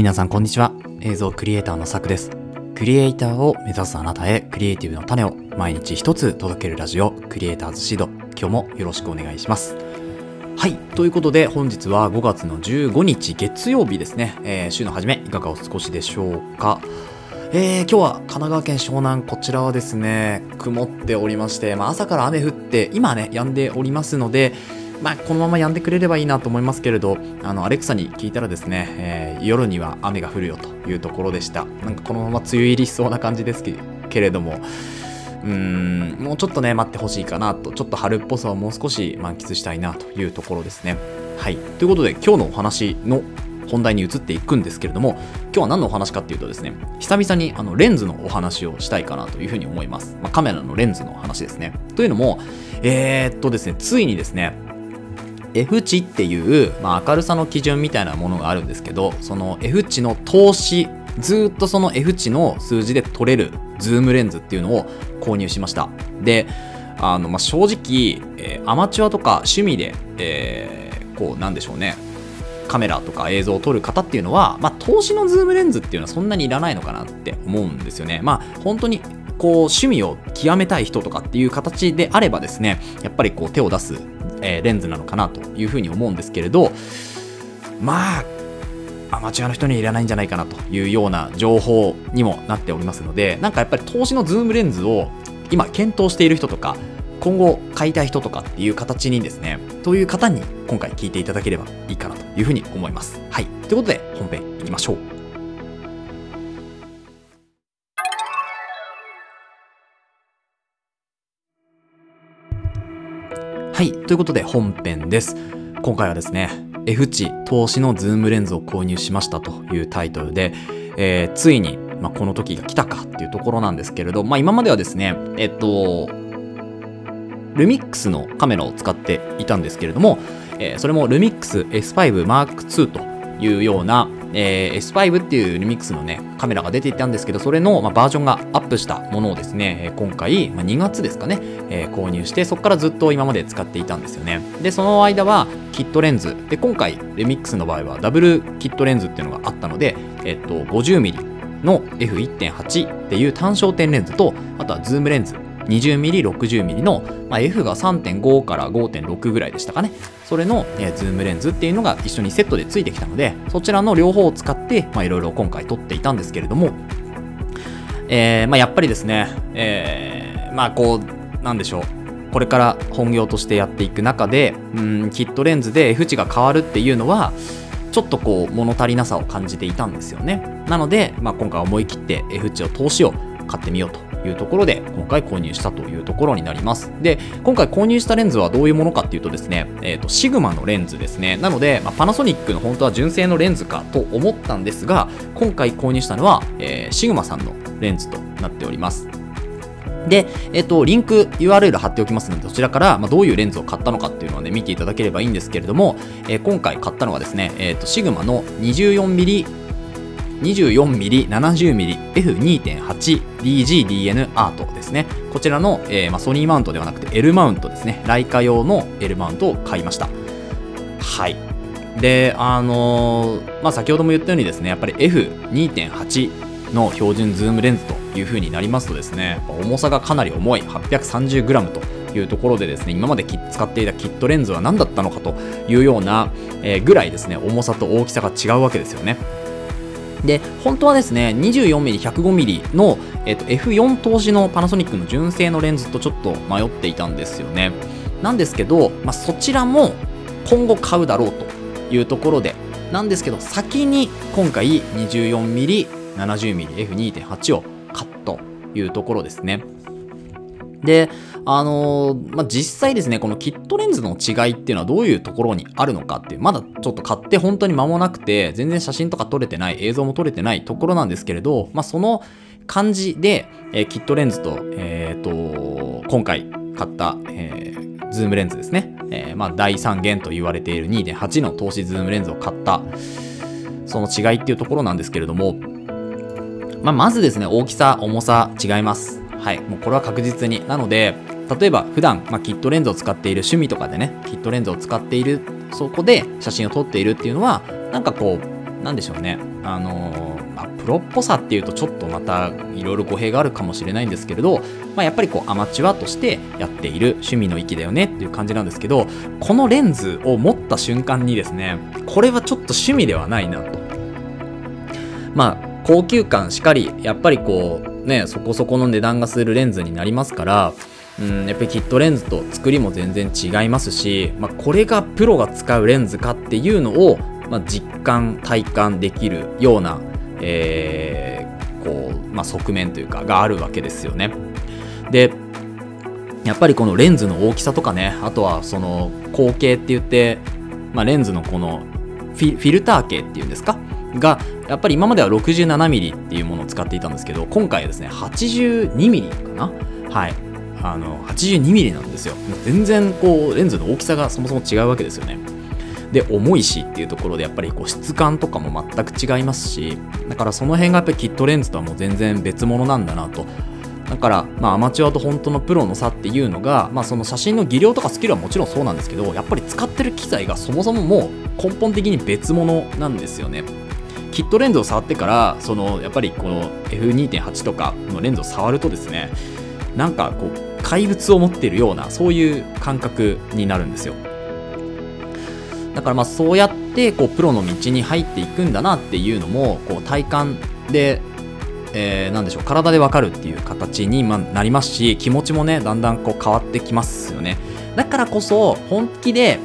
皆さんこんにちは。映像クリエイターのさくです。クリエイターを目指すあなたへクリエイティブの種を毎日一つ届けるラジオクリエイターズシード。今日もよろしくお願いします。はい。ということで本日は5月の15日月曜日ですね。えー週の初めいかがお過ごしでしょうか？えー今日は神奈川県湘南、こちらはですね、曇っておりまして、まあ、朝から雨降って、今ね、止んでおりますので、まあ、このまま止んでくれればいいなと思いますけれど、あの、アレクサに聞いたらですね、えー夜には雨が降るよというところでした。なんかこのまま梅雨入りしそうな感じですけれども、うーん、もうちょっとね、待ってほしいかなと、ちょっと春っぽさをもう少し満喫したいなというところですね。はい。ということで、今日のお話の本題に移っていくんですけれども、今日は何のお話かっていうとですね、久々にあのレンズのお話をしたいかなというふうに思います。まあ、カメラのレンズの話ですね。というのも、えーっとですね、ついにですね、F 値っていう、まあ、明るさの基準みたいなものがあるんですけど、その F 値の通し、ずっとその F 値の数字で撮れるズームレンズっていうのを購入しました。で、あの、まあ、正直、えーアマチュアとか趣味で、えーこう、なんでしょうね、カメラとか映像を撮る方っていうのは、まあ、通しのズームレンズっていうのはそんなにいらないのかなって思うんですよね。まあ、本当にこう趣味を極めたい人とかっていう形であればですね、やっぱりこう手を出す、えーレンズなのかなというふうに思うんですけれど、まあ、アマチュアの人にはいらないんじゃないかなというような情報にもなっておりますので、なんかやっぱり通しのズームレンズを今検討している人とか、今後買いたい人とかっていう形にですね、という方に今回聞いていただければいいかなというふうに思います。はい。ということで本編いきましょう。はい。ということで本編です。今回はですね、F 値投資のズームレンズを購入しましたというタイトルで、えーついに、まあ、この時が来たかっていうところなんですけれど、まあ、今まではですね、えっと、ルミックスのカメラを使っていたんですけれども、えーそれもルミックス S5 Mark II というような、えー S5 っていうルミックスのね、カメラが出ていたんですけど、それの、まあ、バージョンがアップしたものをですね、今回、まあ、2月ですかね、えー購入して、そこからずっと今まで使っていたんですよね。で、その間はキットレンズ。で、今回、ルミックスの場合はダブルキットレンズっていうのがあったので、えっと、50mm の F1.8 っていう単焦点レンズと、あとはズームレンズ 20mm、60mm の、まあ、F が3.5から5.6ぐらいでしたかね。それの、えーズームレンズっていうのが一緒にセットでついてきたので、そちらの両方を使って、いろいろ今回撮っていたんですけれども、えーまあ、やっぱりですね、えーまあこう、なんでしょう。これから本業としてやっていく中で、うん、キットレンズで F 値が変わるっていうのは、ちょっとこう物足りなさを感じていたんですよね。なので、まあ、今回思い切って F 値を投資を買ってみようというところで、今回購入したというところになります。で、今回購入したレンズはどういうものかっていうとですね、えっ、と、シグマのレンズですね。なので、まあ、パナソニックの本当は純正のレンズかと思ったんですが、今回購入したのは、えーシグマさんのレンズとなっております。で、えっと、リンク URL 貼っておきますので、そちらから、まあ、どういうレンズを買ったのかっていうのをね、見ていただければいいんですけれども、えー今回買ったのはですね、えっと、シグマの 24mm、24mm、70mm、F2.8、DGDN アートですね。こちらの、えーまあ、ソニーマウントではなくて L マウントですね。ライカ用の L マウントを買いました。はい。で、あのーまあ、先ほども言ったようにですね、やっぱり F2.8 の標準ズームレンズという風になりますとですね、重さがかなり重い 830g というところでですね、今まで使っていたキットレンズは何だったのかというような、えーぐらいですね、重さと大きさが違うわけですよね。で、本当はですね、24mm、105mm の、えっと F4 投資のパナソニックの純正のレンズとちょっと迷っていたんですよね。なんですけど、まあ、そちらも今後買うだろうというところで、なんですけど、先に今回 24mm、70mm、F2.8 を買ったというところですね。で、あのーまあ、実際ですね、このキットレンズの違いっていうのはどういうところにあるのかっていう、まだちょっと買って本当に間もなくて、全然写真とか撮れてない、映像も撮れてないところなんですけれど、まあ、その感じで、えーキットレンズと、えっ、と、今回買った、えーズームレンズですね。えーまあ、大三元と言われている2.8の通しズームレンズを買った、その違いっていうところなんですけれども、まあ、まずですね、大きさ、重さ違います。はい。もうこれは確実に。なので、例えば普段、まあ、キットレンズを使っている趣味とかでね、キットレンズを使っている、そこで写真を撮っているっていうのは、なんかこう、なんでしょうね。あのまあ、プロっぽさっていうとちょっとまたいろいろ語弊があるかもしれないんですけれど、まあ、やっぱりこうアマチュアとしてやっている趣味の域だよねっていう感じなんですけどこのレンズを持った瞬間にですねこれはちょっと趣味ではないなと。まあ高級感しかりやっぱりこうねそこそこの値段がするレンズになりますからうん、やっぱりキットレンズと作りも全然違いますし、まあ、これがプロが使うレンズかっていうのを、まあ、実感体感できるような、えー、こうまあ、側面というかがあるわけですよね。でやっぱりこのレンズの大きさとかねあとはその口径って言って、まあ、レンズのこのフィルター径っていうんですか？がやっぱり今までは 67mm っていうものを使っていたんですけど今回はですね 82mm かな？はい。あの 82mm なんですよ。全然こうレンズの大きさがそもそも違うわけですよね。で重いしっていうところでやっぱりこう質感とかも全く違いますしだからその辺がやっぱりキットレンズとはもう全然別物なんだなと。だから、まあ、アマチュアと本当のプロの差っていうのが、まあ、その写真の技量とかスキルはもちろんそうなんですけどやっぱり使ってる機材がそもそももう根本的に別物なんですよね。キットレンズを触ってからそのやっぱりこの F2.8 とかのレンズを触るとですねなんかこう怪物を持っているようなそういう感覚になるんですよ。だからまあそうやってこうプロの道に入っていくんだなっていうのもこう体感で、えー、何でしょう体でわかるっていう形になりますし気持ちもねだんだんこう変わってきますよね。だからこそ本気で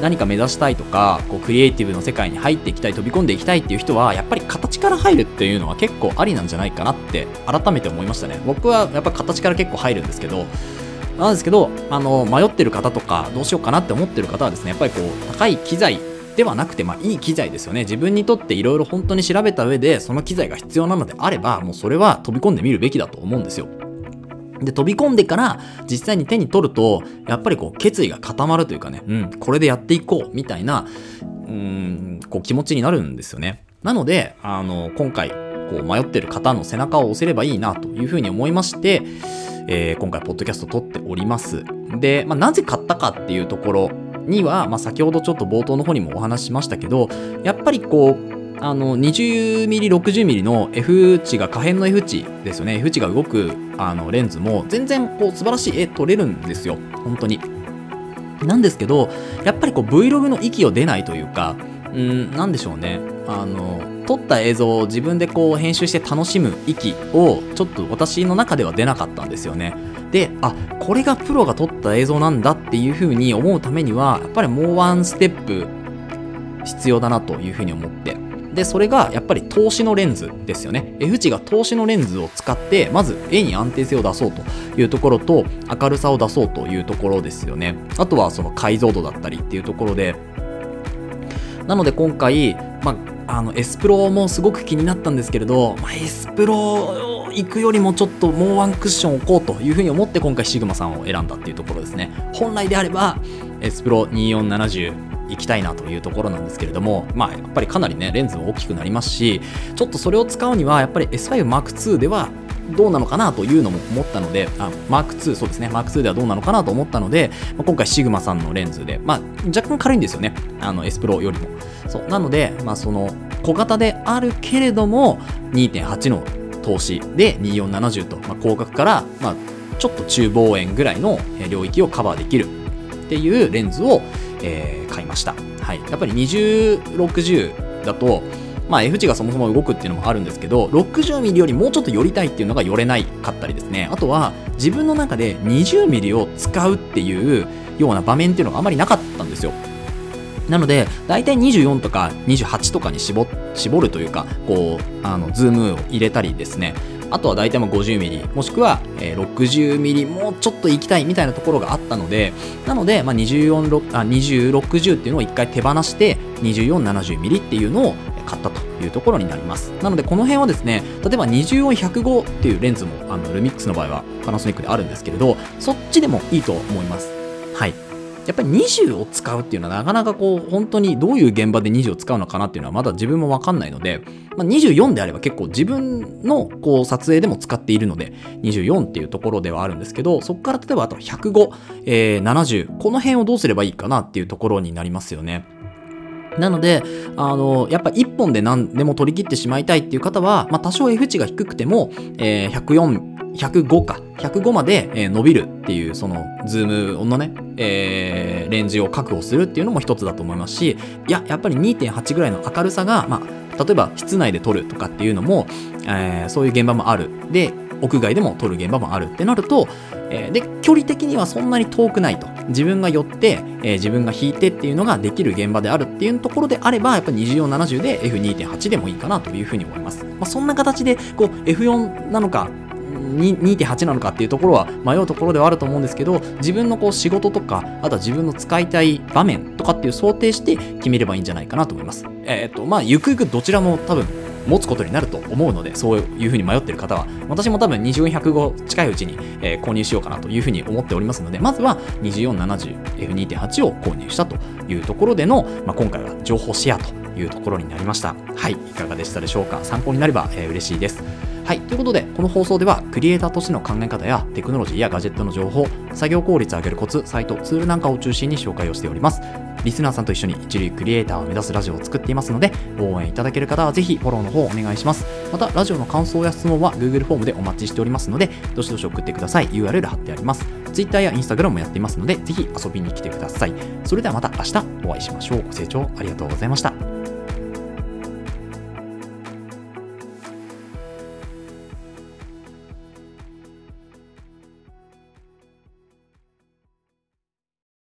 何か目指したいとかこうクリエイティブの世界に入っていきたい飛び込んでいきたいっていう人はやっぱり形から入るっていうのは結構ありなんじゃないかなって改めて思いましたね僕はやっぱ形から結構入るんですけどなんですけどあの迷ってる方とかどうしようかなって思ってる方はですねやっぱりこう高い機材ではなくて、まあ、いい機材ですよね。自分にとっていろいろ本当に調べた上で、その機材が必要なのであれば、もうそれは飛び込んでみるべきだと思うんですよ。で、飛び込んでから実際に手に取ると、やっぱりこう決意が固まるというかね、うん、これでやっていこうみたいな、うん、こう気持ちになるんですよね。なので、あの、今回、こう迷ってる方の背中を押せればいいなというふうに思いまして、えー、今回、ポッドキャスト撮っております。で、まあ、なぜ買ったかっていうところには、まあ、先ほどちょっと冒頭の方にもお話ししましたけど、やっぱりこう、あの 20mm、60mm の F 値が可変の F 値ですよね。F 値が動くあのレンズも全然こう素晴らしい絵撮れるんですよ。本当に。なんですけど、やっぱりこう Vlog の息を出ないというか、うん、なんでしょうね。あの、撮った映像を自分でこう編集して楽しむ域をちょっと私の中では出なかったんですよね。で、あ、これがプロが撮った映像なんだっていうふうに思うためには、やっぱりもうワンステップ必要だなというふうに思って。で、それがやっぱり投資のレンズですよね。F 値が投資のレンズを使って、まず絵に安定性を出そうというところと、明るさを出そうというところですよね。あとはその解像度だったりっていうところで、なので今回、まあ、あの、エスプロもすごく気になったんですけれど、まあ、エスプロ行くよりもちょっともうワンクッション置こうというふうに思って今回シグマさんを選んだっていうところですね。本来であれば、エスプロ2470行きたいなというところなんですけれども、まあ、やっぱりかなりね、レンズも大きくなりますし、ちょっとそれを使うには、やっぱり S5M2 ではどうなのかなというのも思ったので、あ、M2、そうですね、M2 ではどうなのかなと思ったので、まあ、今回シグマさんのレンズで、まあ、若干軽いんですよね、あの S プロよりも。そう、なので、まあ、その小型であるけれども、2.8の投資で2470と、まあ、広角から、まあ、ちょっと中望遠ぐらいの領域をカバーできるっていうレンズを、えー、買いました。はい。やっぱり20、60だと、まあ F 値がそもそも動くっていうのもあるんですけど、60ミリよりもうちょっと寄りたいっていうのが寄れないかったりですね。あとは自分の中で20ミリを使うっていうような場面っていうのがあまりなかったんですよ。なので、大体24とか28とかに絞絞るというか、こう、あの、ズームを入れたりですね、あとは大体ま 50mm もしくは 60mm もうちょっと行きたいみたいなところがあったのでなので、まあ、24、60っていうのを一回手放して 2470mm っていうのを買ったというところになります。なのでこの辺はですね例えば24105っていうレンズもあのルミックスの場合はパナソニックであるんですけれどそっちでもいいと思います。はい。やっぱり20を使うっていうのはなかなかこう本当にどういう現場で20を使うのかなっていうのはまだ自分もわかんないので、まあ、24であれば結構自分のこう撮影でも使っているので24っていうところではあるんですけどそこから例えばあと105、えー、70この辺をどうすればいいかなっていうところになりますよね。なので、あの、やっぱ1本で何でも取り切ってしまいたいっていう方は、まあ、多少 F 値が低くても、えー、104、105か、105まで、え、伸びるっていう、その、ズームのね、えー、レンジを確保するっていうのも一つだと思いますし、いや、やっぱり2.8ぐらいの明るさが、まあ、例えば室内で撮るとかっていうのも、えー、そういう現場もある。で、屋外でも撮る現場もあるってなると、えー、で、距離的にはそんなに遠くないと。自分が寄って、えー、自分が引いてっていうのができる現場であるっていうところであれば、やっぱり24、70で F2.8 でもいいかなというふうに思います。まあ、そんな形で、こう、F4 なのか、2.8なのかっていうところは迷うところではあると思うんですけど自分のこう仕事とかあとは自分の使いたい場面とかっていう想定して決めればいいんじゃないかなと思いますえっ、とまあゆくゆくどちらも多分持つことになると思うので、そういうふうに迷ってる方は、私も多分24、105近いうちに、えー、購入しようかなというふうに思っておりますので、まずは 2470F2.8 を購入したというところでの、まあ、今回は情報シェアというところになりました。はい、いかがでしたでしょうか参考になれば、えー、嬉しいです。はい。ということで、この放送では、クリエイターとしての考え方やテクノロジーやガジェットの情報、作業効率を上げるコツ、サイト、ツールなんかを中心に紹介をしております。リスナーさんと一緒に一流クリエイターを目指すラジオを作っていますので、応援いただける方はぜひフォローの方をお願いします。また、ラジオの感想や質問は Google フォームでお待ちしておりますので、どしどし送ってください。URL 貼ってあります。Twitter や Instagram もやっていますので、ぜひ遊びに来てください。それではまた明日お会いしましょう。ご清聴ありがとうございました。